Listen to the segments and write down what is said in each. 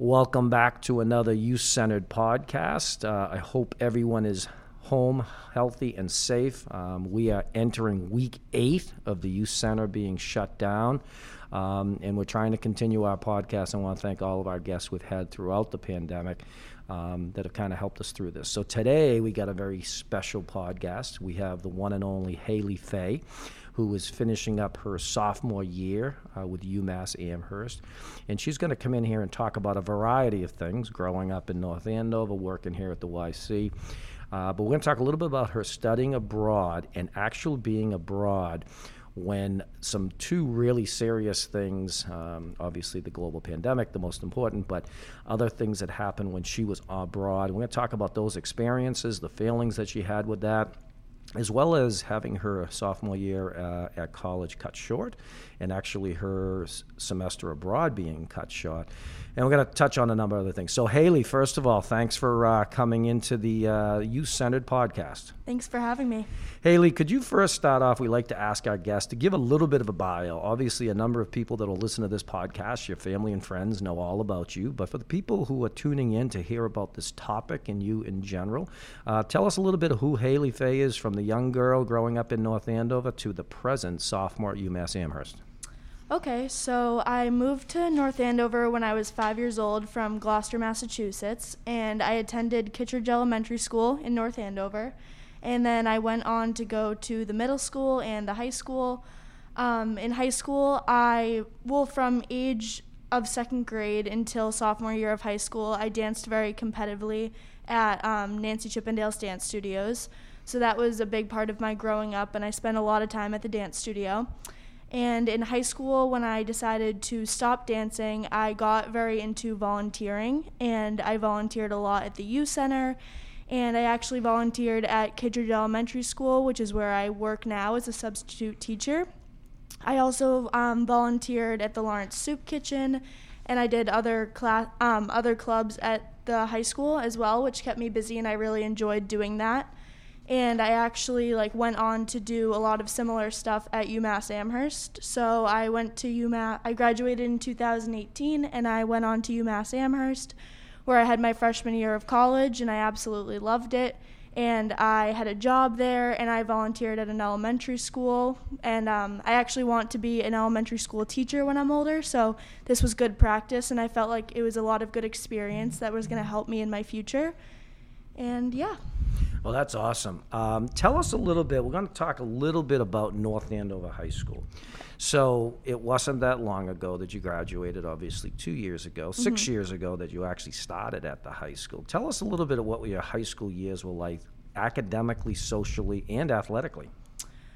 Welcome back to another youth centered podcast. Uh, I hope everyone is home, healthy, and safe. Um, we are entering week eight of the youth center being shut down. Um, and we're trying to continue our podcast. I want to thank all of our guests we've had throughout the pandemic um, that have kind of helped us through this. So today we got a very special podcast. We have the one and only Haley Fay who is finishing up her sophomore year uh, with UMass Amherst. And she's going to come in here and talk about a variety of things growing up in North Andover, working here at the YC. Uh, but we're going to talk a little bit about her studying abroad and actually being abroad when some two really serious things um, obviously the global pandemic the most important but other things that happened when she was abroad we're going to talk about those experiences the failings that she had with that as well as having her sophomore year uh, at college cut short and actually her s- semester abroad being cut short. And we're going to touch on a number of other things. So, Haley, first of all, thanks for uh, coming into the uh, Youth Centered podcast. Thanks for having me. Haley, could you first start off? We like to ask our guests to give a little bit of a bio. Obviously, a number of people that will listen to this podcast, your family and friends, know all about you. But for the people who are tuning in to hear about this topic and you in general, uh, tell us a little bit of who Haley Fay is from the young girl growing up in North Andover to the present sophomore at UMass Amherst. Okay, so I moved to North Andover when I was five years old from Gloucester, Massachusetts, and I attended Kittredge Elementary School in North Andover. And then I went on to go to the middle school and the high school. Um, in high school, I, well, from age of second grade until sophomore year of high school, I danced very competitively at um, Nancy Chippendale's dance studios. So that was a big part of my growing up, and I spent a lot of time at the dance studio. And in high school, when I decided to stop dancing, I got very into volunteering, and I volunteered a lot at the youth center. And I actually volunteered at Kittredge Elementary School, which is where I work now as a substitute teacher. I also um, volunteered at the Lawrence Soup Kitchen, and I did other class, um, other clubs at the high school as well, which kept me busy, and I really enjoyed doing that and I actually like went on to do a lot of similar stuff at UMass Amherst. So I went to UMass. I graduated in 2018, and I went on to UMass Amherst, where I had my freshman year of college, and I absolutely loved it. And I had a job there, and I volunteered at an elementary school. And um, I actually want to be an elementary school teacher when I'm older, so this was good practice, and I felt like it was a lot of good experience that was going to help me in my future. And yeah. Well, that's awesome. Um, tell us a little bit. We're going to talk a little bit about North Andover High School. So it wasn't that long ago that you graduated, obviously, two years ago, 6 years ago that you actually started at the high school. Tell us a little bit of what your high school years were like, academically, socially, and athletically.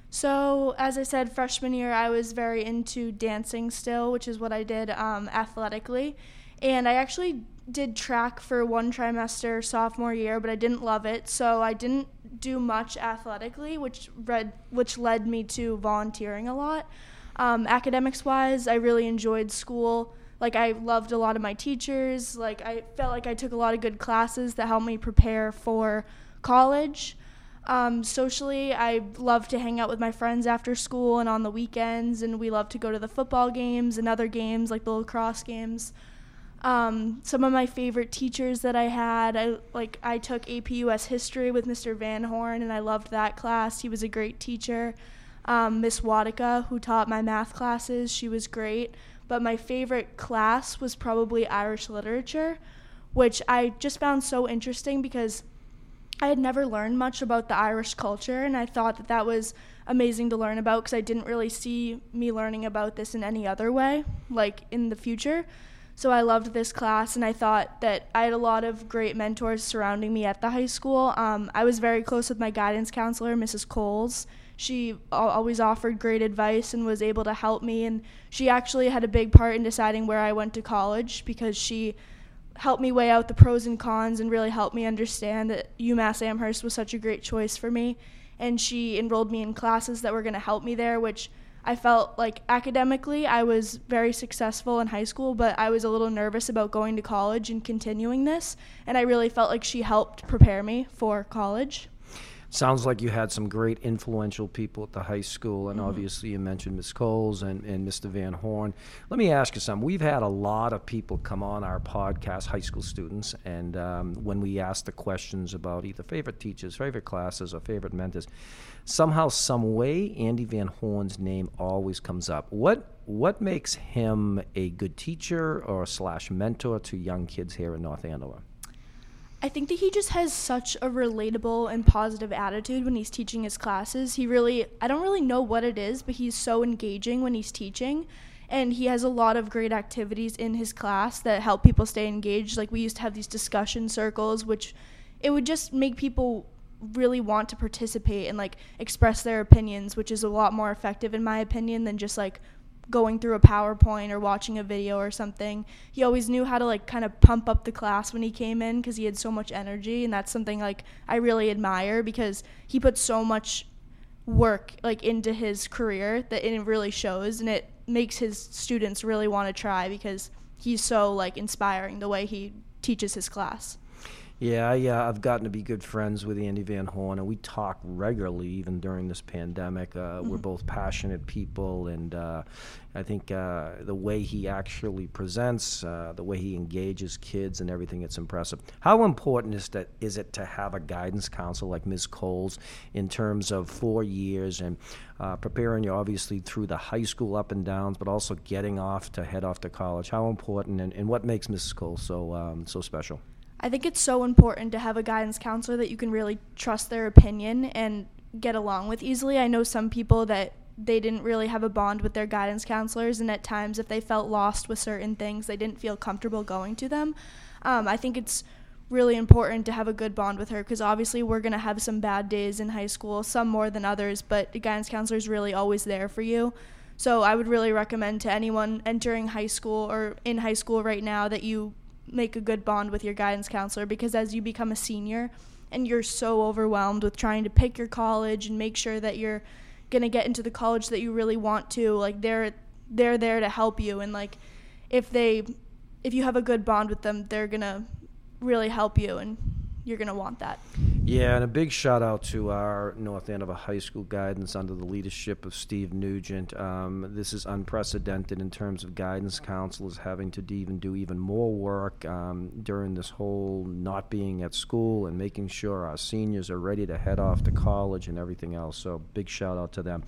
So, as I said, freshman year, I was very into dancing still, which is what I did um, athletically. And I actually did track for one trimester sophomore year, but I didn't love it. So, I didn't do much athletically, which, read, which led me to volunteering a lot. Um, academics wise, I really enjoyed school. Like, I loved a lot of my teachers. Like, I felt like I took a lot of good classes that helped me prepare for college. Um, socially, I love to hang out with my friends after school and on the weekends, and we love to go to the football games and other games like the lacrosse games. Um, some of my favorite teachers that I had, I like I took AP US history with Mr. Van Horn, and I loved that class. He was a great teacher. Um, Miss Wadika, who taught my math classes, she was great. But my favorite class was probably Irish literature, which I just found so interesting because I had never learned much about the Irish culture, and I thought that that was amazing to learn about because I didn't really see me learning about this in any other way, like in the future. So I loved this class, and I thought that I had a lot of great mentors surrounding me at the high school. Um, I was very close with my guidance counselor, Mrs. Coles. She always offered great advice and was able to help me, and she actually had a big part in deciding where I went to college because she helped me weigh out the pros and cons and really helped me understand that UMass Amherst was such a great choice for me. And she enrolled me in classes that were going to help me there, which I felt like academically I was very successful in high school, but I was a little nervous about going to college and continuing this. And I really felt like she helped prepare me for college. Sounds like you had some great influential people at the high school, and Mm-hmm. obviously you mentioned Ms. Coles and, and Mr. Van Horn. Let me ask you something. We've had a lot of people come on our podcast, high school students, and um, when we ask the questions about either favorite teachers, favorite classes, or favorite mentors, somehow, some way, Andy Van Horn's name always comes up. What what makes him a good teacher or slash mentor to young kids here in North Andover? I think that he just has such a relatable and positive attitude when he's teaching his classes. He really, I don't really know what it is, but he's so engaging when he's teaching. And he has a lot of great activities in his class that help people stay engaged. Like we used to have these discussion circles, which it would just make people really want to participate and like express their opinions, which is a lot more effective in my opinion than just like going through a PowerPoint or watching a video or something. He always knew how to like kind of pump up the class when he came in because he had so much energy and that's something like I really admire because he put so much work like into his career that it really shows and it makes his students really want to try because he's so like inspiring the way he teaches his class. Yeah, I, uh, I've gotten to be good friends with Andy Van Horn, and we talk regularly, even during this pandemic. Uh, We're both passionate people, and uh, I think uh, the way he actually presents, uh, the way he engages kids, and everything, it's impressive. How important is that? Is it to have a guidance counselor like Ms. Coles in terms of four years and uh, preparing you obviously through the high school up and downs, but also getting off to head off to college? How important, and, and what makes Mrs. Coles so um, so special? I think it's so important to have a guidance counselor that you can really trust their opinion and get along with easily. I know some people that they didn't really have a bond with their guidance counselors, and at times, if they felt lost with certain things, they didn't feel comfortable going to them. Um, I think it's really important to have a good bond with her because obviously we're going to have some bad days in high school, some more than others, but the guidance counselor is really always there for you. So I would really recommend to anyone entering high school or in high school right now that you make a good bond with your guidance counselor because as you become a senior and you're so overwhelmed with trying to pick your college and make sure that you're going to get into the college that you really want to like they're they're there to help you and like if they if you have a good bond with them they're going to really help you and you're going to want that. Yeah, and a big shout out to our North Andover High School guidance under the leadership of Steve Nugent. Um, this is unprecedented in terms of guidance counselors having to even do even more work um, during this whole not being at school and making sure our seniors are ready to head off to college and everything else. So big shout out to them.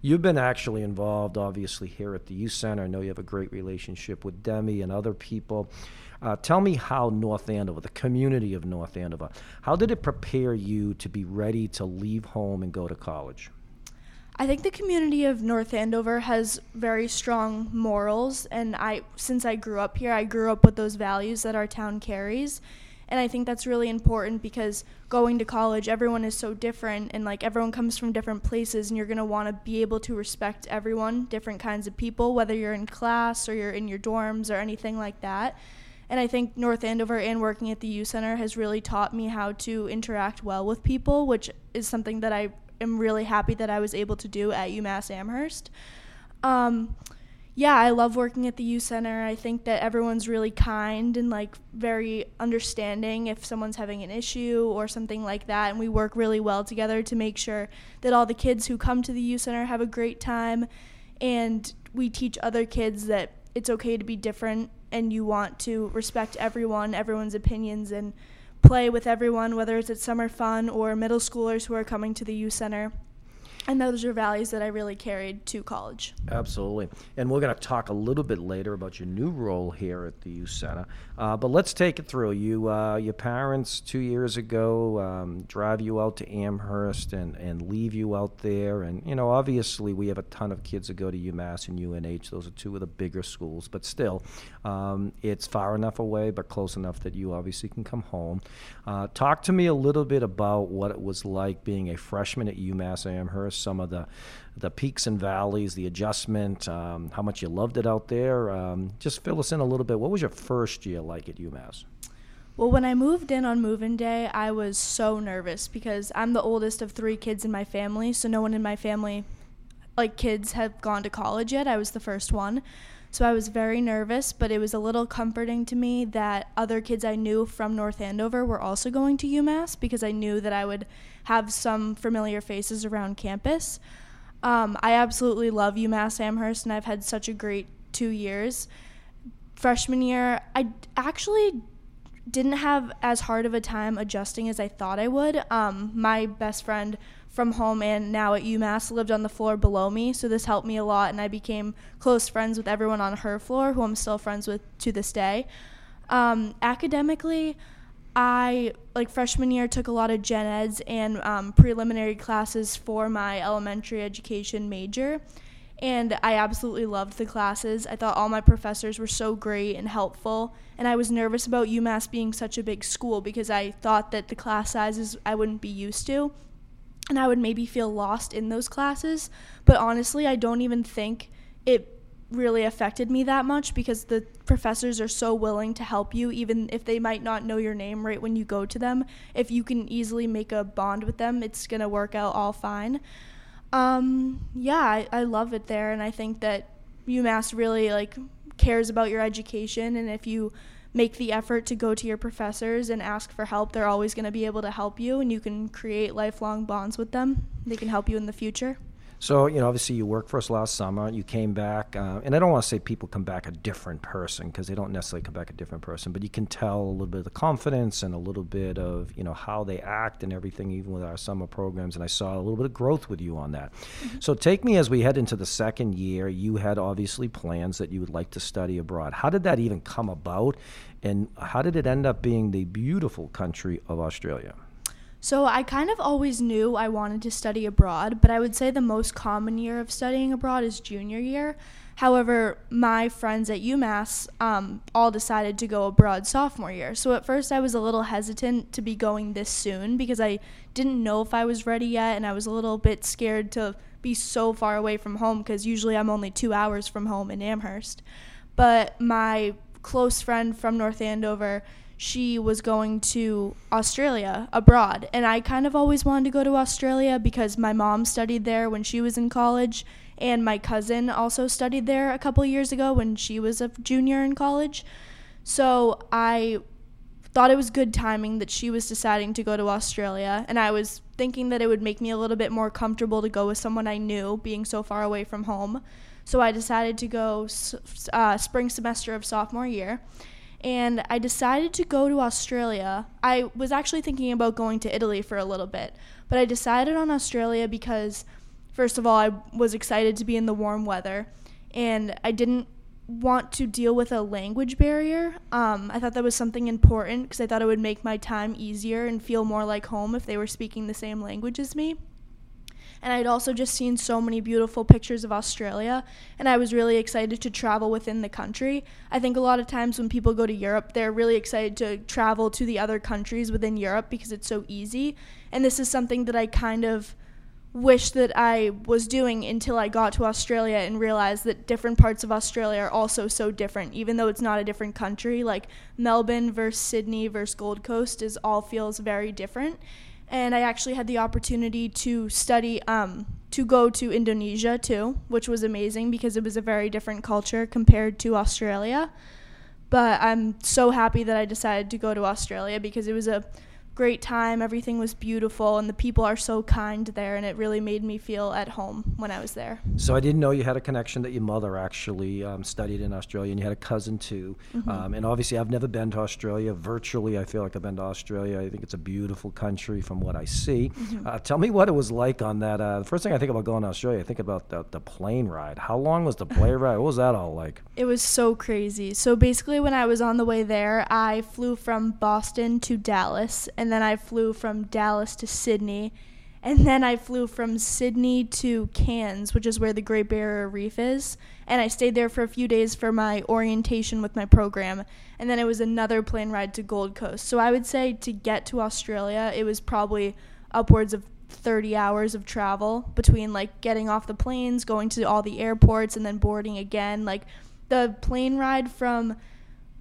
You've been actually involved, obviously, here at the Youth Center. I know you have a great relationship with Demi and other people. Uh, tell me how North Andover, the community of North Andover, how did it prepare you to be ready to leave home and go to college? I think the community of North Andover has very strong morals, and I, since I grew up here, I grew up with those values that our town carries, and I think that's really important because going to college, everyone is so different, and like everyone comes from different places, and you're gonna want to be able to respect everyone, different kinds of people, whether you're in class or you're in your dorms or anything like that. And I think North Andover and working at the U Center has really taught me how to interact well with people, which is something that I am really happy that I was able to do at UMass Amherst. Um, yeah, I love working at the U Center. I think that everyone's really kind and like very understanding if someone's having an issue or something like that. And we work really well together to make sure that all the kids who come to the U Center have a great time. And we teach other kids that it's okay to be different and you want to respect everyone, everyone's opinions, and play with everyone, whether it's at summer fun or middle schoolers who are coming to the youth center. And those are values that I really carried to college. Absolutely. And we're going to talk a little bit later about your new role here at the Youth Center. Uh, but let's take it through. You, uh, your parents two years ago um, drive you out to Amherst and, and leave you out there. And, you know, obviously we have a ton of kids that go to UMass and UNH. Those are two of the bigger schools. But still, um, it's far enough away, but close enough that you obviously can come home. Uh, talk to me a little bit about what it was like being a freshman at UMass Amherst some of the the peaks and valleys, the adjustment, um, how much you loved it out there. Um, just fill us in a little bit. What was your first year like at UMass? Well, when I moved in on move-in day, I was so nervous because I'm the oldest of three kids in my family, so no one in my family, like kids, have gone to college yet. I was the first one. So I was very nervous, but it was a little comforting to me that other kids I knew from North Andover were also going to UMass because I knew that I would have some familiar faces around campus. Um, I absolutely love UMass Amherst, and I've had such a great two years. Freshman year, I actually didn't have as hard of a time adjusting as I thought I would. Um, my best friend from home and now at UMass lived on the floor below me, so this helped me a lot, and I became close friends with everyone on her floor, who I'm still friends with to this day. Um, academically, I like freshman year took a lot of gen eds and um, preliminary classes for my elementary education major and I absolutely loved the classes. I thought all my professors were so great and helpful, and I was nervous about UMass being such a big school because I thought that the class sizes I wouldn't be used to, and I would maybe feel lost in those classes. But honestly, I don't even think it really affected me that much because the professors are so willing to help you even if they might not know your name right when you go to them if you can easily make a bond with them it's going to work out all fine um, yeah, I, I love it there, and I think that UMass really like cares about your education, and if you make the effort to go to your professors and ask for help, they're always going to be able to help you, and you can create lifelong bonds with them. They can help you in the future. So, you know, obviously you worked for us last summer. You came back, uh, and I don't want to say people come back a different person because they don't necessarily come back a different person, but you can tell a little bit of the confidence and a little bit of, you know, how they act and everything, even with our summer programs. And I saw a little bit of growth with you on that. Mm-hmm. So, take me as we head into the second year. You had obviously plans that you would like to study abroad. How did that even come about? And how did it end up being the beautiful country of Australia? So I kind of always knew I wanted to study abroad, but I would say the most common year of studying abroad is junior year. However, my friends at UMass um, all decided to go abroad sophomore year. So at first, I was a little hesitant to be going this soon because I didn't know if I was ready yet, and I was a little bit scared to be so far away from home because usually I'm only two hours from home in Amherst. But my close friend from North Andover, she was going to Australia abroad. And I kind of always wanted to go to Australia because my mom studied there when she was in college, and my cousin also studied there a couple years ago when she was a junior in college. So I thought it was good timing that she was deciding to go to Australia, and I was thinking that it would make me a little bit more comfortable to go with someone I knew, being so far away from home. So I decided to go uh, spring semester of sophomore year and I decided to go to Australia. I was actually thinking about going to Italy for a little bit, but I decided on Australia because, first of all, I was excited to be in the warm weather, and I didn't want to deal with a language barrier. Um, I thought that was something important because I thought it would make my time easier and feel more like home if they were speaking the same language as me and I'd also just seen so many beautiful pictures of Australia, and I was really excited to travel within the country. I think a lot of times when people go to Europe, they're really excited to travel to the other countries within Europe because it's so easy, and this is something that I kind of wish that I was doing until I got to Australia and realized that different parts of Australia are also so different, even though it's not a different country. Like Melbourne versus Sydney versus Gold Coast is all feels very different and I actually had the opportunity to study um, to go to Indonesia too, which was amazing because it was a very different culture compared to Australia. But I'm so happy that I decided to go to Australia because it was a great time. Everything was beautiful, and the people are so kind there, and it really made me feel at home when I was there. So I didn't know you had a connection that your mother actually um, studied in Australia, and you had a cousin too. Mm-hmm. Um, and obviously, I've never been to Australia. Virtually, I feel like I've been to Australia. I think it's a beautiful country from what I see. Mm-hmm. Uh, tell me what it was like on that. Uh, the first thing I think about going to Australia, I think about the, the plane ride. How long was the plane ride? What was that all like? It was so crazy. So basically, when I was on the way there, I flew from Boston to Dallas, and and then I flew from Dallas to Sydney, and then I flew from Sydney to Cairns, which is where the Great Barrier Reef is, and I stayed there for a few days for my orientation with my program, and then it was another plane ride to Gold Coast. So I would say to get to Australia, it was probably upwards of 30 hours of travel between like getting off the planes, going to all the airports, and then boarding again. Like the plane ride from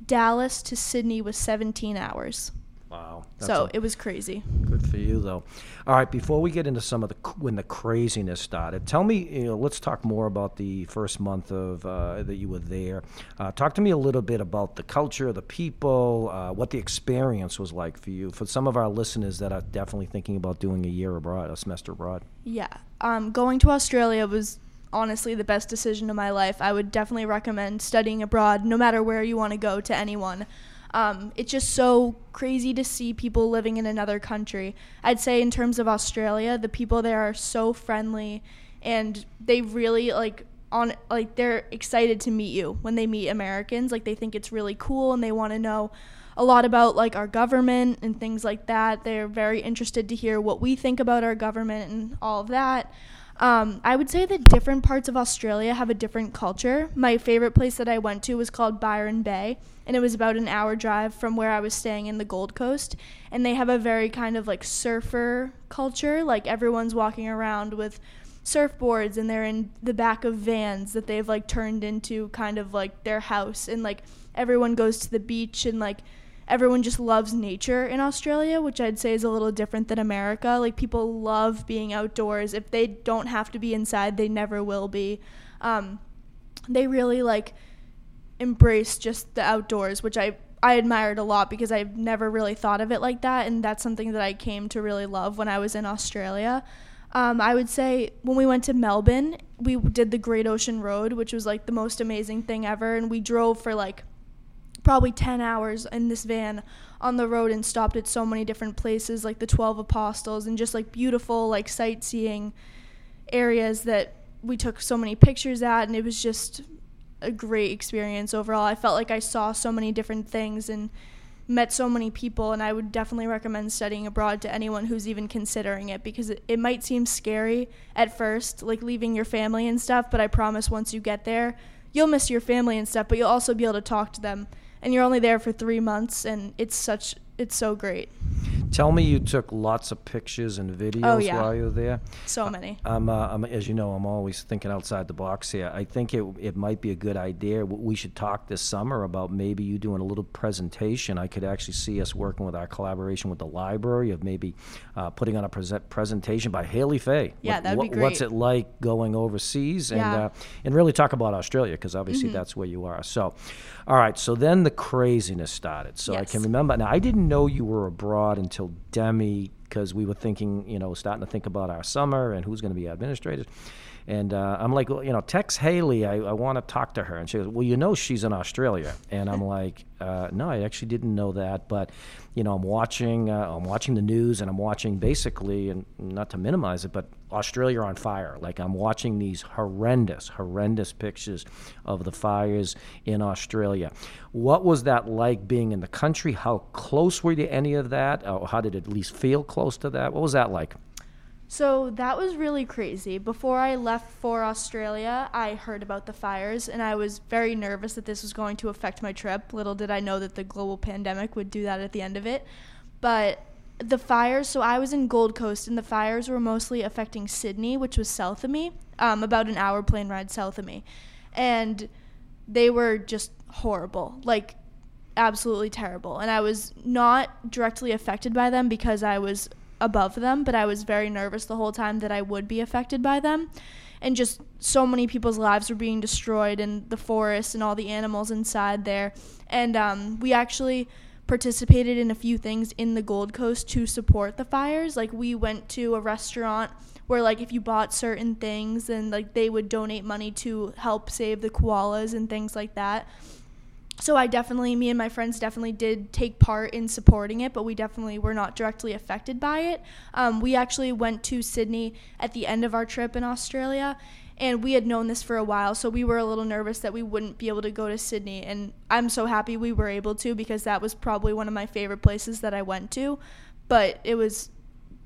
Dallas to Sydney was 17 hours. Wow. So a- it was crazy. Good for you, though. All right, before we get into some of the when the craziness started, tell me. You know, let's talk more about the first month of uh, that you were there. Uh, talk to me a little bit about the culture, the people, uh, what the experience was like for you. For some of our listeners that are definitely thinking about doing a year abroad, a semester abroad. Yeah. Um, going to Australia was honestly the best decision of my life. I would definitely recommend studying abroad, no matter where you want to go, to anyone. Um, it's just so crazy to see people living in another country. I'd say, in terms of Australia, the people there are so friendly and they really like on like they're excited to meet you when they meet Americans. Like they think it's really cool and they want to know a lot about like our government and things like that. They're very interested to hear what we think about our government and all of that um, I would say that different parts of Australia have a different culture. My favorite place that I went to was called Byron Bay, and it was about an hour drive from where I was staying in the Gold Coast. And they have a very kind of like surfer culture. Like everyone's walking around with surfboards and they're in the back of vans that they've like turned into kind of like their house. And like everyone goes to the beach and like everyone just loves nature in Australia, which I'd say is a little different than America. Like people love being outdoors. If they don't have to be inside, they never will be. Um, they really like embrace just the outdoors, which I I admired a lot because I've never really thought of it like that, and that's something that I came to really love when I was in Australia. Um, I would say when we went to Melbourne, we did the Great Ocean Road, which was like the most amazing thing ever, and we drove for like probably 10 hours in this van on the road and stopped at so many different places like the 12 apostles and just like beautiful like sightseeing areas that we took so many pictures at and it was just a great experience overall. I felt like i saw so many different things and met so many people and i would definitely recommend studying abroad to anyone who's even considering it because it, it might seem scary at first like leaving your family and stuff but i promise once you get there you'll miss your family and stuff but you'll also be able to talk to them and you're only there for three months and it's such it's so great Tell me you took lots of pictures and videos Oh, yeah. while you were there. so many I'm, uh, I'm, as you know, I'm always thinking outside the box here. I think it, it might be a good idea. We should talk this summer about maybe you doing a little presentation. I could actually see us working with our collaboration with the library of maybe uh, putting on a present presentation by Haley Faye. Yeah, What- that'd be what- What's it like going overseas and Yeah. Mm-hmm. uh, and really talk about Australia because obviously that's where you are. So, all right. So then the craziness started. So I can remember. Now I didn't know you were abroad until Demi because we were thinking, you know, starting to think about our summer and who's going to be administrators. And uh, I'm like, well, you know, text Haley. I, I want to talk to her. And she goes, well, you know, she's in Australia. And I'm like, uh, no, I actually didn't know that. But, you know, I'm watching, uh, I'm watching the news, and I'm watching basically, and not to minimize it, but Australia on fire. Like I'm watching these horrendous, horrendous pictures of the fires in Australia. What was that like being in the country? How close were you to any of that? Or how did it at least feel close to that? What was that like? So that was really crazy. Before I left for Australia, I heard about the fires and I was very nervous that this was going to affect my trip. Little did I know that the global pandemic would do that at the end of it. But the fires, so I was in Gold Coast and the fires were mostly affecting Sydney, which was south of me, um, about an hour plane ride south of me. And they were just horrible. Like, absolutely terrible. And I was not directly affected by them because I was above them, but I was very nervous the whole time that I would be affected by them. And just so many people's lives were being destroyed and the forest and all the animals inside there. And um, we actually participated in a few things in the Gold Coast to support the fires. Like we went to a restaurant where like if you bought certain things and like they would donate money to help save the koalas and things like that so I definitely, me and my friends definitely did take part in supporting it, but we definitely were not directly affected by it. Um, we actually went to Sydney at the end of our trip in Australia, and we had known this for a while, so we were a little nervous that we wouldn't be able to go to Sydney. And I'm so happy we were able to because that was probably one of my favorite places that I went to, but it was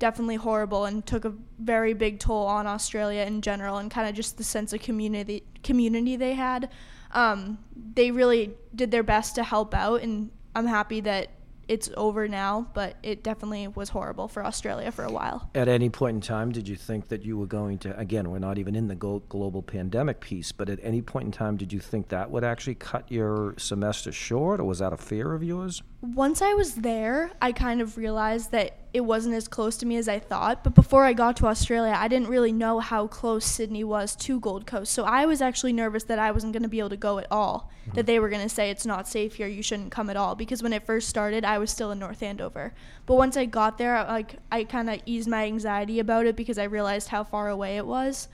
definitely horrible and took a very big toll on Australia in general and kind of just the sense of community community they had. Um, they really did their best to help out, and I'm happy that it's over now, but it definitely was horrible for Australia for a while. At any point in time, did you think that you were going to, again, we're not even in the global pandemic piece, but at any point in time, did you think that would actually cut your semester short, or was that a fear of yours? Once I was there, I kind of realized that it wasn't as close to me as I thought. But before I got to Australia, I didn't really know how close Sydney was to Gold Coast. So I was actually nervous that I wasn't going to be able to go at all, mm-hmm. that they were going to say it's not safe here, you shouldn't come at all. Because when it first started, I was still in North Andover. But once I got there, like I kind of eased my anxiety about it because I realized how far away it was.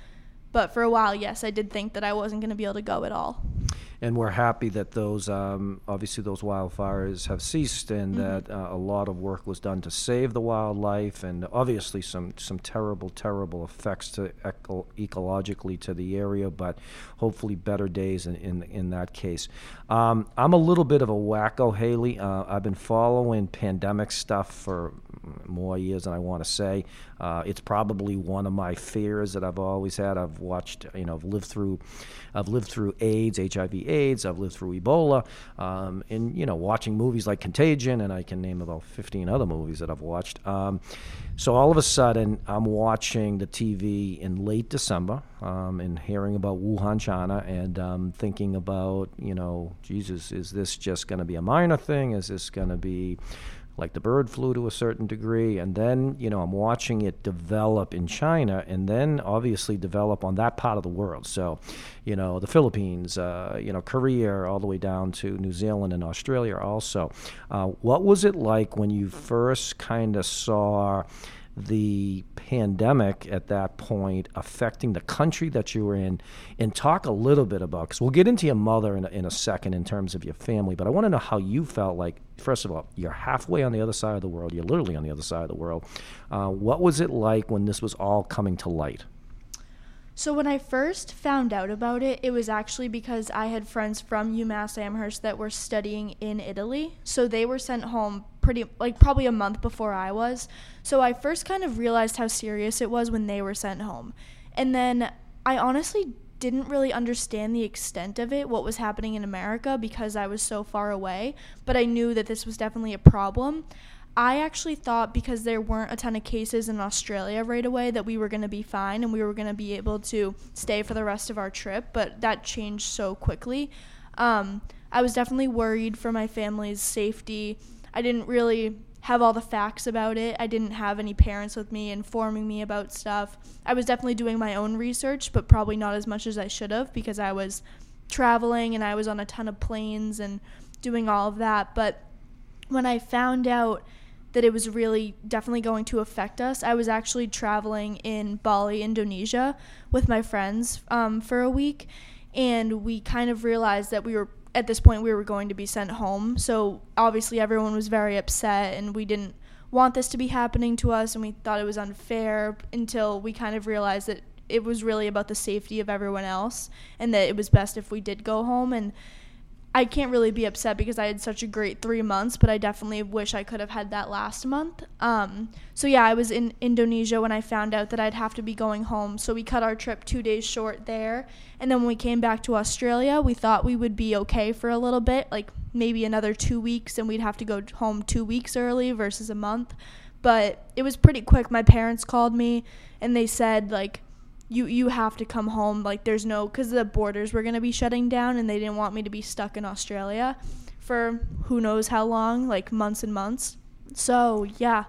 But for a while, yes, I did think that I wasn't going to be able to go at all. And we're happy that those um, obviously those wildfires have ceased and mm-hmm. that uh, a lot of work was done to save the wildlife and obviously some some terrible terrible effects to eco- ecologically to the area but hopefully better days in in, in that case. Um, I'm a little bit of a wacko Haley. Uh, I've been following pandemic stuff for more years than I want to say uh, it's probably one of my fears that I've always had I've watched you know I've lived through I've lived through AIDS HIV AIDS. I've lived through Ebola, um, and you know, watching movies like Contagion, and I can name about 15 other movies that I've watched. Um, so all of a sudden, I'm watching the TV in late December um, and hearing about Wuhan, China, and um, thinking about, you know, Jesus, is this just going to be a minor thing? Is this going to be like the bird flu to a certain degree, and then you know I'm watching it develop in China, and then obviously develop on that part of the world. So, you know, the Philippines, uh, you know, Korea, all the way down to New Zealand and Australia also. Uh, what was it like when you first kind of saw? The pandemic at that point affecting the country that you were in and talk a little bit about because we'll get into your mother in a, in a second in terms of your family but i want to know how you felt like first of all you're halfway on the other side of the world you're literally on the other side of the world uh, what was it like when this was all coming to light so when I first found out about it, it was actually because I had friends from UMass Amherst that were studying in Italy. So they were sent home pretty like probably a month before I was. So I first kind of realized how serious it was when they were sent home. And then I honestly didn't really understand the extent of it, what was happening in America because I was so far away, but I knew that this was definitely a problem. I actually thought because there weren't a ton of cases in Australia right away that we were going to be fine and we were going to be able to stay for the rest of our trip, but that changed so quickly. Um, I was definitely worried for my family's safety. I didn't really have all the facts about it. I didn't have any parents with me informing me about stuff. I was definitely doing my own research, but probably not as much as I should have because I was traveling and I was on a ton of planes and doing all of that. But when I found out that it was really definitely going to affect us. I was actually traveling in Bali, Indonesia, with my friends um, for a week, and we kind of realized that we were at this point we were going to be sent home. So obviously everyone was very upset, and we didn't want this to be happening to us, and we thought it was unfair until we kind of realized that it was really about the safety of everyone else, and that it was best if we did go home and I can't really be upset because I had such a great three months, but I definitely wish I could have had that last month. Um, so yeah, I was in Indonesia when I found out that I'd have to be going home. So we cut our trip two days short there, and then when we came back to Australia, we thought we would be okay for a little bit, like maybe another two weeks, and we'd have to go home two weeks early versus a month. But it was pretty quick. My parents called me and they said like you you have to come home like there's no because the borders were going to be shutting down and they didn't want me to be stuck in australia for who knows how long like months and months. So yeah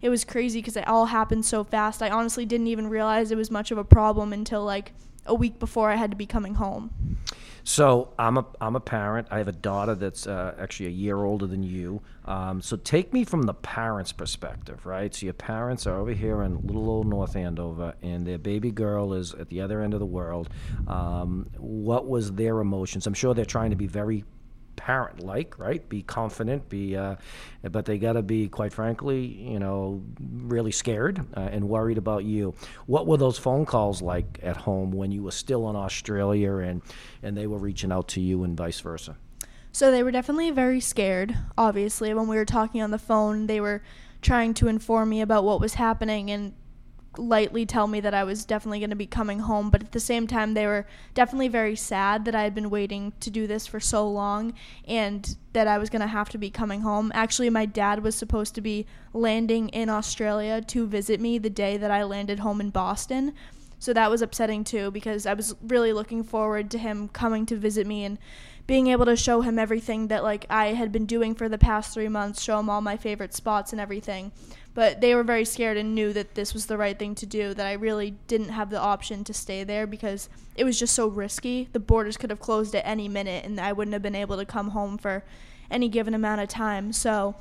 it was crazy because it all happened so fast. I honestly didn't even realize it was much of a problem until like a week before i had to be coming home so I'm a I'm a parent. I have a daughter that's uh, actually a year older than you. Um, so take me from the parents' perspective, right? So your parents are over here in little old North Andover, and their baby girl is at the other end of the world. Um, what was their emotions? I'm sure they're trying to be very parent like, right? Be confident, be, uh, but they got to be, quite frankly, you know, really scared uh, and worried about you. What were those phone calls like at home when you were still in Australia and, and they were reaching out to you and vice versa? So they were definitely very scared, obviously. When we were talking on the phone, they were trying to inform me about what was happening and lightly tell me that I was definitely going to be coming home, but at the same time, they were definitely very sad that I had been waiting to do this for so long and that I was going to have to be coming home. Actually, my dad was supposed to be landing in Australia to visit me the day that I landed home in Boston. So that was upsetting too because I was really looking forward to him coming to visit me and being able to show him everything that like I had been doing for the past 3 months, show him all my favorite spots and everything but they were very scared and knew that this was the right thing to do that i really didn't have the option to stay there because it was just so risky. The borders could have closed at any minute and i wouldn't have been able to come home for any given amount of time. So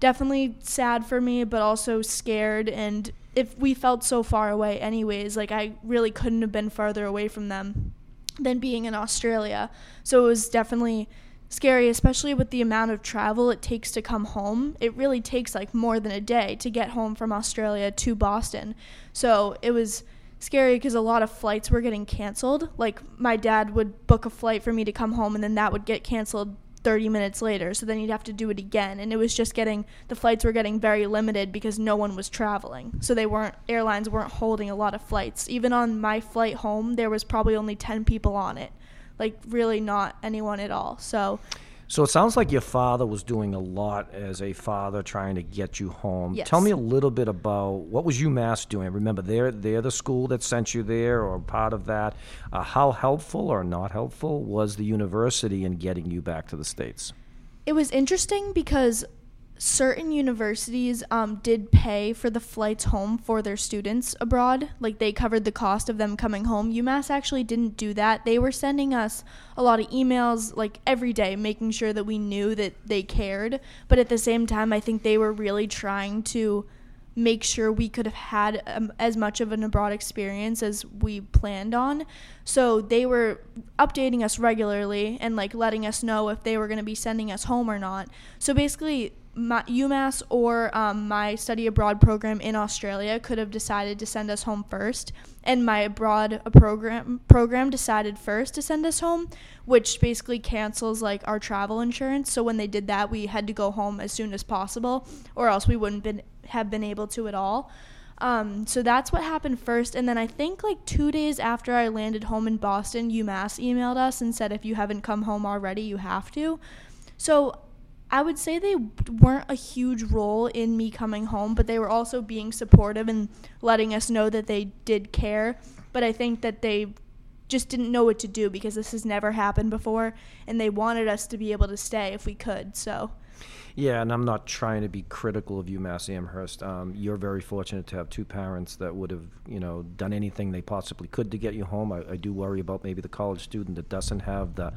definitely sad for me but also scared. And if we felt so far away anyways like i really couldn't have been farther away from them than being in australia. So it was definitely scary, especially with the amount of travel it takes to come home. It really takes like more than a day to get home from Australia to Boston. So it was scary because a lot of flights were getting canceled. Like my dad would book a flight for me to come home and then that would get canceled 30 minutes later. So then he'd have to do it again. And it was just getting, the flights were getting very limited because no one was traveling. So they weren't, airlines weren't holding a lot of flights. Even on my flight home, there was probably only 10 people on it like really not anyone at all. So so it sounds like your father was doing a lot as a father trying to get you home. Yes. Tell me a little bit about what was UMass doing. Remember, they're they're the school that sent you there, or part of that. Uh, how helpful or not helpful was the university in getting you back to the states? It was interesting because certain universities um, did pay for the flights home for their students abroad. Like they covered the cost of them coming home. UMass actually didn't do that. They were sending us a lot of emails like every day, making sure that we knew that they cared. But at the same time, I think they were really trying to make sure we could have had um, as much of an abroad experience as we planned on. So they were updating us regularly and like letting us know if they were going to be sending us home or not. So basically, my, UMass or um, my study abroad program in Australia could have decided to send us home first, and my abroad program program decided first to send us home, which basically cancels like our travel insurance. So when they did that, we had to go home as soon as possible, or else we wouldn't been, have been able to at all. Um, so that's what happened first, and then I think like two days after I landed home in Boston, UMass emailed us and said if you haven't come home already, you have to. So I would say they weren't a huge role in me coming home, but they were also being supportive and letting us know that they did care. But I think that they just didn't know what to do because this has never happened before, and they wanted us to be able to stay if we could. So yeah, and I'm not trying to be critical of UMass Amherst. Um, you're very fortunate to have two parents that would have, you know, done anything they possibly could to get you home. I, I do worry about maybe the college student that doesn't have the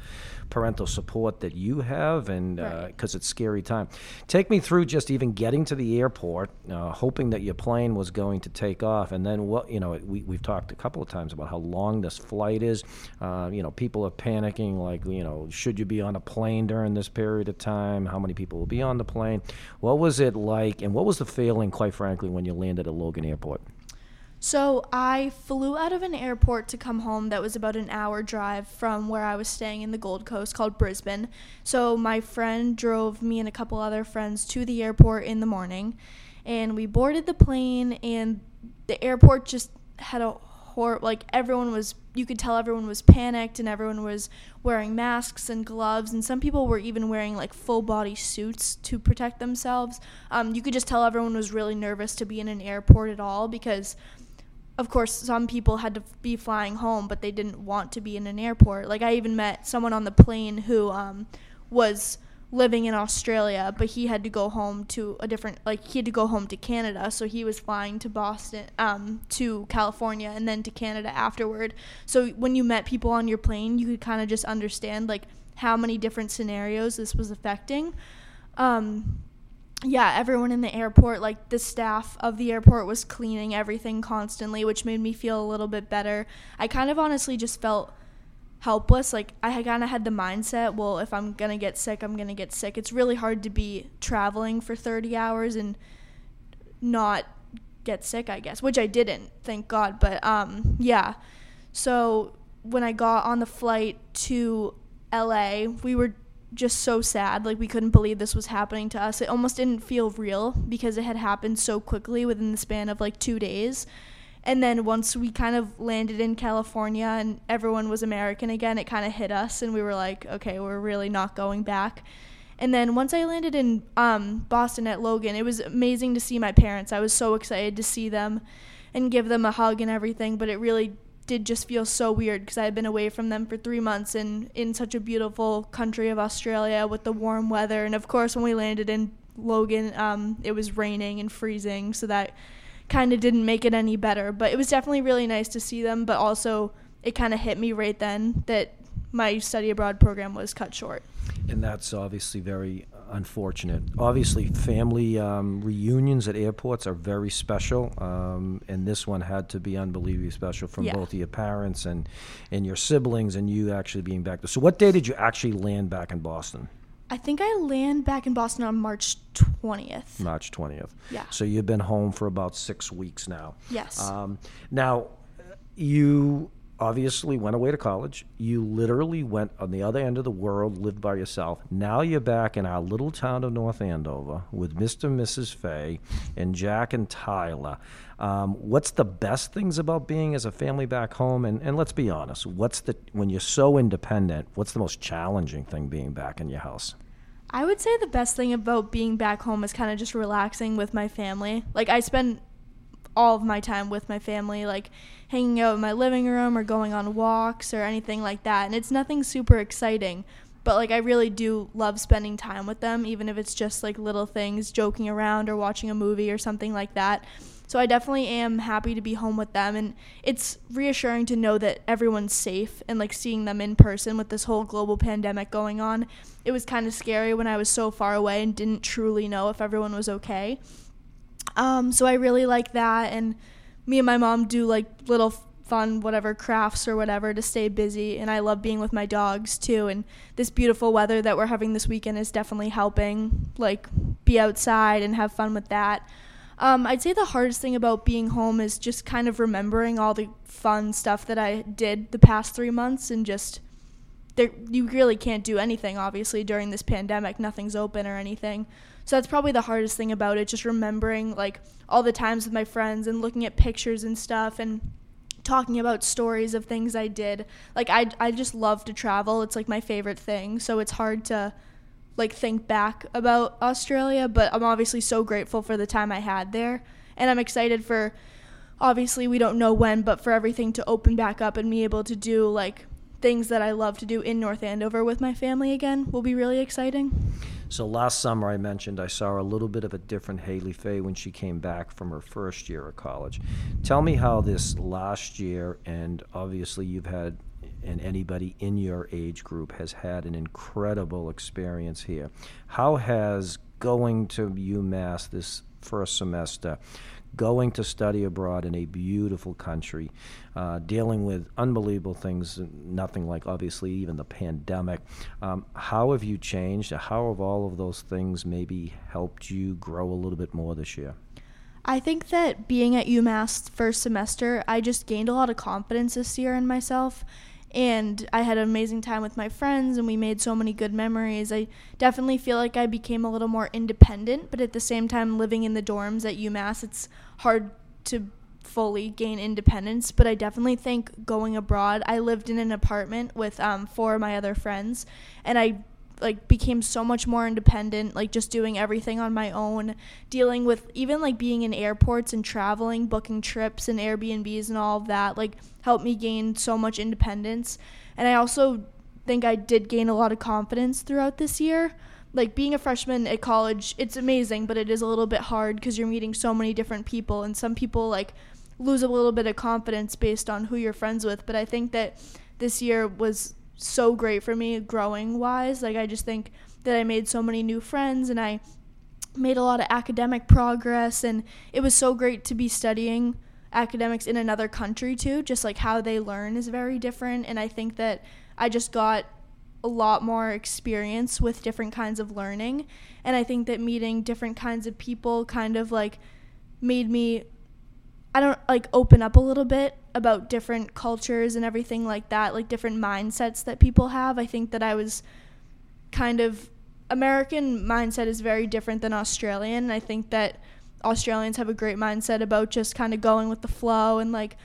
parental support that you have, and because uh, it's scary time. Take me through just even getting to the airport, uh, hoping that your plane was going to take off, and then what? You know, we, we've talked a couple of times about how long this flight is. Uh, you know, people are panicking, like, you know, should you be on a plane during this period of time? How many people will be on on the plane. What was it like, and what was the feeling, quite frankly, when you landed at Logan Airport? So I flew out of an airport to come home that was about an hour drive from where I was staying in the Gold Coast called Brisbane. So my friend drove me and a couple other friends to the airport in the morning and we boarded the plane and the airport just had a like everyone was you could tell everyone was panicked and everyone was wearing masks and gloves and some people were even wearing like full body suits to protect themselves. Um, you could just tell everyone was really nervous to be in an airport at all because of course some people had to be flying home but they didn't want to be in an airport. Like i even met someone on the plane who um, was living in Australia, but he had to go home to a different like he had to go home to Canada, so he was flying to Boston um to California and then to Canada afterward. So when you met people on your plane, you could kind of just understand like how many different scenarios this was affecting. Um yeah, everyone in the airport, like the staff of the airport was cleaning everything constantly, which made me feel a little bit better. I kind of honestly just felt helpless. Like I kind of had the mindset, well, if I'm gonna get sick, I'm gonna get sick. It's really hard to be traveling for 30 hours and not get sick, I guess, which I didn't, thank God. But um, yeah. So when I got on the flight to LA, we were just so sad. Like we couldn't believe this was happening to us. It almost didn't feel real because it had happened so quickly within the span of like two days. And then once we kind of landed in California and everyone was American again, it kind of hit us, and we were like, okay, we're really not going back. And then once I landed in um, Boston at Logan, it was amazing to see my parents. I was so excited to see them and give them a hug and everything, but it really did just feel so weird because I had been away from them for three months and in such a beautiful country of Australia with the warm weather. And of course, when we landed in Logan, um, it was raining and freezing, so that kind of didn't make it any better. But it was definitely really nice to see them, but also it kind of hit me right then that my study abroad program was cut short. And that's obviously very unfortunate. Obviously, family um, reunions at airports are very special, um, and this one had to be unbelievably special from Yeah. both your parents and, and your siblings, and you actually being back there. So, what day did you actually land back in Boston? I think I land back in Boston on March 20th. March 20th. Yeah. So, you've been home for about six weeks now. Yes. Um, now, you obviously went away to college. You literally went on the other end of the world, lived by yourself. Now you're back in our little town of North Andover with Mr. and Mrs. Fay and Jack and Tyler. Um, what's the best things about being as a family back home? And, and let's be honest, what's the when you're so independent? What's the most challenging thing being back in your house? I would say the best thing about being back home is kind of just relaxing with my family. Like I spend all of my time with my family, like hanging out in my living room or going on walks or anything like that. And it's nothing super exciting, but like I really do love spending time with them, even if it's just like little things, joking around or watching a movie or something like that. So I definitely am happy to be home with them and it's reassuring to know that everyone's safe and like seeing them in person with this whole global pandemic going on. It was kind of scary when I was so far away and didn't truly know if everyone was okay. Um, so I really like that, and me and my mom do like little fun whatever crafts or whatever to stay busy. And I love being with my dogs too. And this beautiful weather that we're having this weekend is definitely helping, like be outside and have fun with that. Um, I'd say the hardest thing about being home is just kind of remembering all the fun stuff that I did the past three months and just there you really can't do anything obviously during this pandemic nothing's open or anything so that's probably the hardest thing about it just remembering like all the times with my friends and looking at pictures and stuff and talking about stories of things I did. Like I I just love to travel. It's like my favorite thing. So it's hard to like think back about Australia but I'm obviously so grateful for the time I had there. And I'm excited for obviously we don't know when but for everything to open back up and be able to do like things that I love to do in North Andover with my family again will be really exciting. So last summer, I mentioned I saw a little bit of a different Haley Fay when she came back from her first year of college. Tell me how this last year, and obviously you've had, and anybody in your age group has had an incredible experience here. How has going to UMass this first semester, going to study abroad in a beautiful country, uh, dealing with unbelievable things, nothing like obviously even the pandemic. Um, how have you changed? How have all of those things maybe helped you grow a little bit more this year? I think that being at UMass first semester, I just gained a lot of confidence this year in myself. And I had an amazing time with my friends, and we made so many good memories. I definitely feel like I became a little more independent, but at the same time, living in the dorms at UMass, it's hard to fully gain independence. But I definitely think going abroad, I lived in an apartment with um, four of my other friends, and I like became so much more independent like just doing everything on my own dealing with even like being in airports and traveling booking trips and airbnbs and all of that like helped me gain so much independence and i also think i did gain a lot of confidence throughout this year like being a freshman at college it's amazing but it is a little bit hard because you're meeting so many different people and some people like lose a little bit of confidence based on who you're friends with but i think that this year was so great for me growing wise. Like I just think that I made so many new friends and I made a lot of academic progress and it was so great to be studying academics in another country too. Just like how they learn is very different and I think that I just got a lot more experience with different kinds of learning and I think that meeting different kinds of people kind of like made me I don't like open up a little bit about different cultures and everything like that, like different mindsets that people have. I think that I was kind of American mindset is very different than Australian. I think that Australians have a great mindset about just kind of going with the flow and like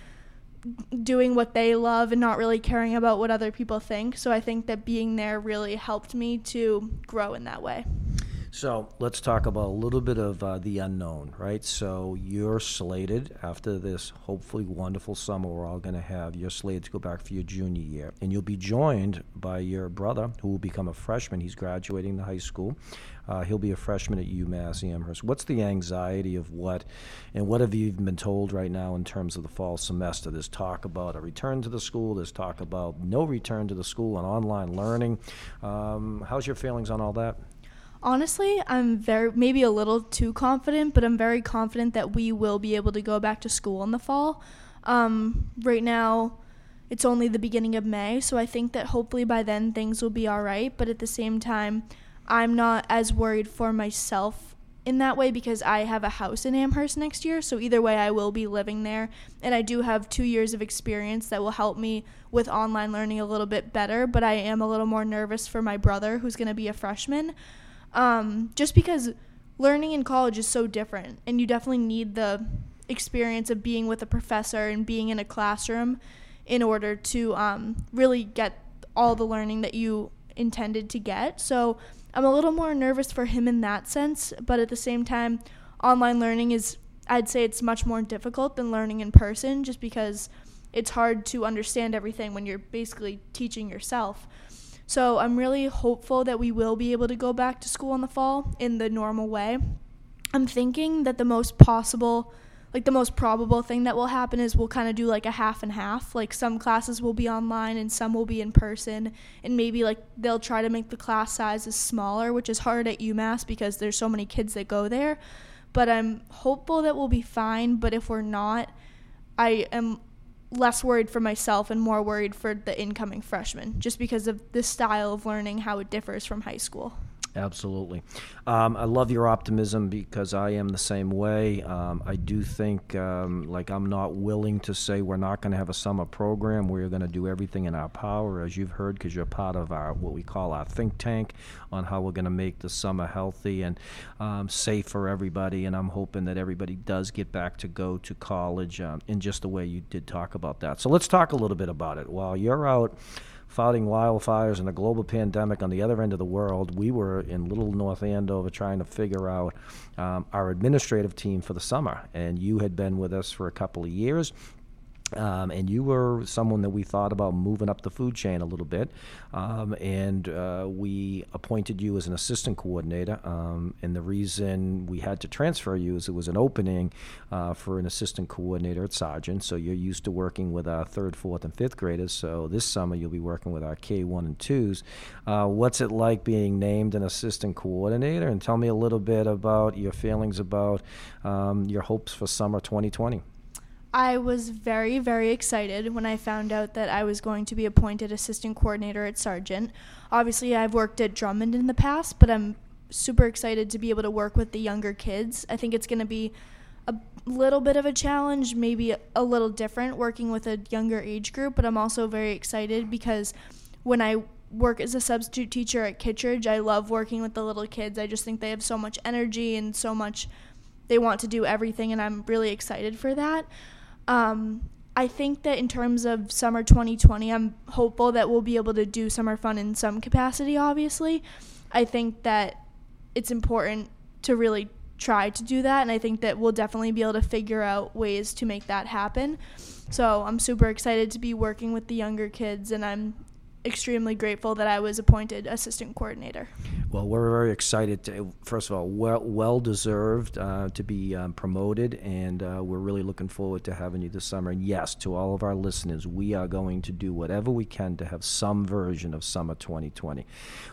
doing what they love and not really caring about what other people think. So I think that being there really helped me to grow in that way. So let's talk about a little bit of uh, the unknown, right? So you're slated after this hopefully wonderful summer we're all going to have. You're slated to go back for your junior year, and you'll be joined by your brother, who will become a freshman. He's graduating the high school. Uh, he'll be a freshman at UMass Amherst. What's the anxiety of what, and what have you been told right now in terms of the fall semester? There's talk about a return to the school. There's talk about no return to the school and online learning. Um, how's your feelings on all that? Honestly, I'm very maybe a little too confident, but I'm very confident that we will be able to go back to school in the fall. Um, right now, it's only the beginning of May, so I think that hopefully by then things will be all right. But at the same time, I'm not as worried for myself in that way because I have a house in Amherst next year. So either way, I will be living there. And I do have two years of experience that will help me with online learning a little bit better. But I am a little more nervous for my brother, who's going to be a freshman, um, just because learning in college is so different. And you definitely need the experience of being with a professor and being in a classroom in order to um, really get all the learning that you intended to get. So I'm a little more nervous for him in that sense, but at the same time, online learning is, I'd say it's much more difficult than learning in person just because it's hard to understand everything when you're basically teaching yourself. So I'm really hopeful that we will be able to go back to school in the fall in the normal way. I'm thinking that the most possible like the most probable thing that will happen is we'll kind of do like a half and half. Like some classes will be online and some will be in person, and maybe like they'll try to make the class sizes smaller, which is hard at UMass because there's so many kids that go there. But I'm hopeful that we'll be fine. But if we're not, I am less worried for myself and more worried for the incoming freshmen, just because of the style of learning, how it differs from high school. Absolutely. Um, I love your optimism because I am the same way. Um, I do think, um, like, I'm not willing to say we're not going to have a summer program. We're going to do everything in our power, as you've heard, because you're part of our what we call our think tank on how we're going to make the summer healthy and um, safe for everybody. And I'm hoping that everybody does get back to go to college um, in just the way you did talk about that. So let's talk a little bit about it. While you're out fighting wildfires and a global pandemic on the other end of the world, we were in Little North Andover trying to figure out um, our administrative team for the summer. And you had been with us for a couple of years. Um, and you were someone that we thought about moving up the food chain a little bit, um, and uh, we appointed you as an assistant coordinator. Um, and the reason we had to transfer you is it was an opening uh, for an assistant coordinator at Sargent. So you're used to working with our third, fourth, and fifth graders. So this summer you'll be working with our K1 and twos. Uh, what's it like being named an assistant coordinator? And tell me a little bit about your feelings about um, your hopes for summer 2020. I was very, very excited when I found out that I was going to be appointed assistant coordinator at Sargent. Obviously, I've worked at Drummond in the past, but I'm super excited to be able to work with the younger kids. I think it's going to be a little bit of a challenge, maybe a little different working with a younger age group, but I'm also very excited because when I work as a substitute teacher at Kittredge, I love working with the little kids. I just think they have so much energy and so much they want to do everything and I'm really excited for that. Um, I think that in terms of summer 2020, I'm hopeful that we'll be able to do summer fun in some capacity, obviously. I think that it's important to really try to do that, and I think that we'll definitely be able to figure out ways to make that happen. So I'm super excited to be working with the younger kids, and I'm extremely grateful that I was appointed assistant coordinator. Well, we're very excited. To, first of all, well, well deserved uh, to be um, promoted, and uh, we're really looking forward to having you this summer. And yes, to all of our listeners, we are going to do whatever we can to have some version of summer 2020.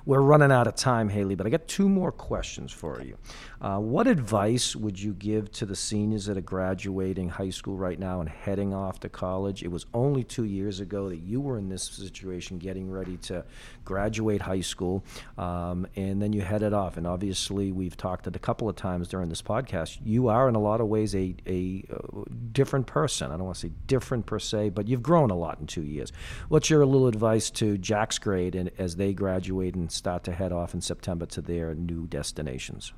We're running out of time, Haley, but I got two more questions for you. Uh, what advice would you give to the seniors that are graduating high school right now and heading off to college? It was only two years ago that you were in this situation, getting ready to graduate high school. Um, and then you headed off. And obviously, we've talked it a couple of times during this podcast. You are, in a lot of ways, a, a, a uh, different person. I don't want to say different per se, but you've grown a lot in two years. What's your little advice to Jack's grade and as they graduate and start to head off in September to their new destinations?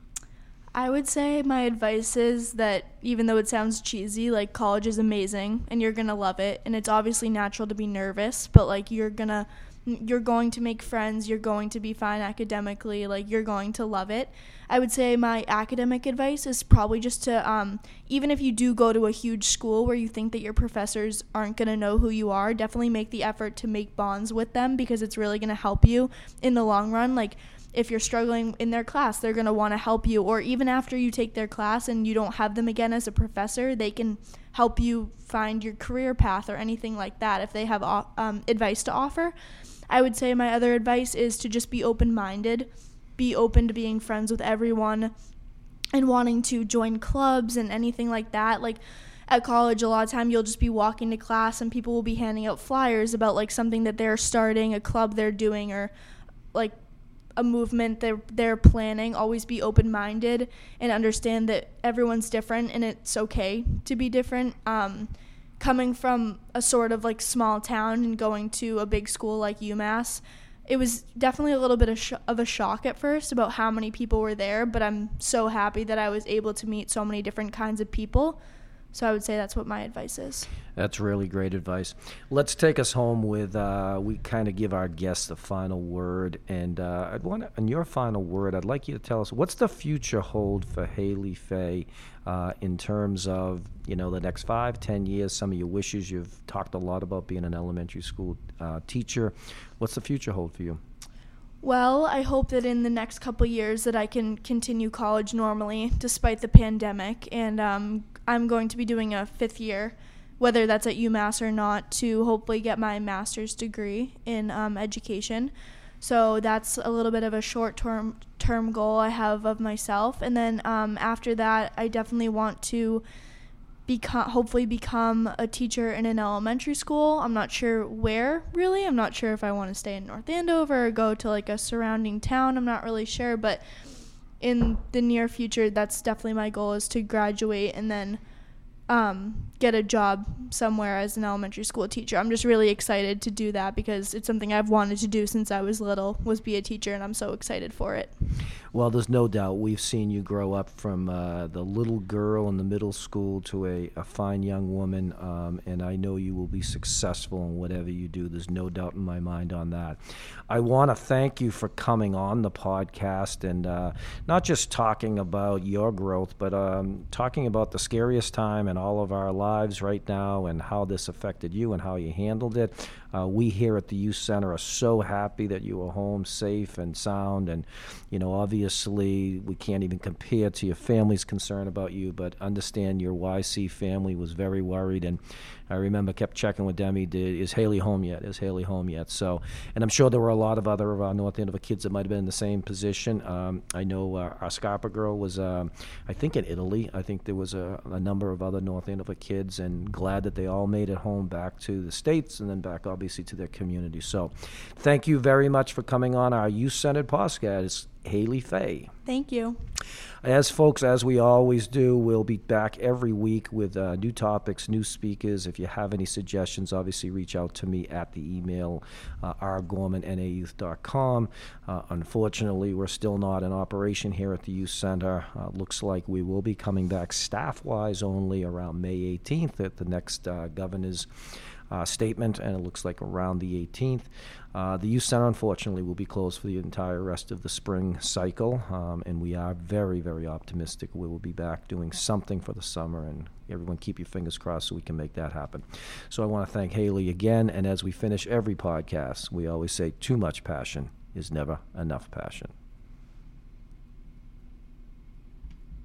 I would say my advice is that even though it sounds cheesy, like college is amazing and you're going to love it and it's obviously natural to be nervous, but like you're going to you're going to make friends, you're going to be fine academically, like you're going to love it. I would say my academic advice is probably just to um, even if you do go to a huge school where you think that your professors aren't going to know who you are, definitely make the effort to make bonds with them because it's really going to help you in the long run. Like if you're struggling in their class, they're going to want to help you. Or even after you take their class and you don't have them again as a professor, they can help you find your career path or anything like that if they have um, advice to offer. I would say my other advice is to just be open minded, be open to being friends with everyone and wanting to join clubs and anything like that. Like, at college a lot of time you'll just be walking to class and people will be handing out flyers about like something that they're starting a club they're doing or like a movement they're they're planning. Always be open-minded and understand that everyone's different and it's okay to be different. Um, coming from a sort of like small town and going to a big school like UMass it was definitely a little bit of, sh- of a shock at first about how many people were there but I'm so happy that I was able to meet so many different kinds of people so I would say that's what my advice is. That's really great advice. Let's take us home with uh, we kind of give our guests the final word, and uh, I'd want in your final word, I'd like you to tell us what's the future hold for Haley Fay uh, in terms of you know the next five, ten years. Some of your wishes. You've talked a lot about being an elementary school uh, teacher. What's the future hold for you? Well, I hope that in the next couple years that I can continue college normally despite the pandemic, and um, I'm going to be doing a fifth year, whether that's at UMass or not, to hopefully get my master's degree in um, education. So that's a little bit of a short term term goal I have of myself, and then um, after that, I definitely want to become hopefully become a teacher in an elementary school. I'm not sure where really. I'm not sure if I want to stay in North Andover or go to like a surrounding town. I'm not really sure, but in the near future that's definitely my goal is to graduate and then um, get a job somewhere as an elementary school teacher. I'm just really excited to do that because it's something I've wanted to do since I was little was be a teacher and I'm so excited for it. Well, there's no doubt we've seen you grow up from uh, the little girl in the middle school to a, a fine young woman, um, and I know you will be successful in whatever you do. There's no doubt in my mind on that. I want to thank you for coming on the podcast and uh, not just talking about your growth, but um, talking about the scariest time in all of our lives right now and how this affected you and how you handled it. Uh, we here at the Youth Center are so happy that you are home safe and sound. And, you know, obviously we can't even compare to your family's concern about you, but understand your YC family was very worried. And I remember kept checking with Demi, did, is Haley home yet? Is Haley home yet? So, and I'm sure there were a lot of other uh, North Andover kids that might have been in the same position. Um, I know uh, our Scarpa girl was, um, I think, in Italy. I think there was a, a number of other North Andover kids, and glad that they all made it home back to the States and then back, obviously, to their community. So, thank you very much for coming on our youth centered podcast. Haley Fay. Thank you. As folks, as we always do, we'll be back every week with uh, new topics, new speakers. If you have any suggestions, obviously reach out to me at the email uh, rgorman@nayouth.com. Uh, unfortunately, we're still not in operation here at the Youth Center. Uh, looks like we will be coming back staff-wise only around May 18th at the next uh, governor's uh, statement, and it looks like around the 18th. Uh, the youth center, unfortunately, will be closed for the entire rest of the spring cycle, um, and we are very, very optimistic we will be back doing something for the summer. And everyone, keep your fingers crossed so we can make that happen. So I want to thank Haley again. And as we finish every podcast, we always say, too much passion is never enough passion.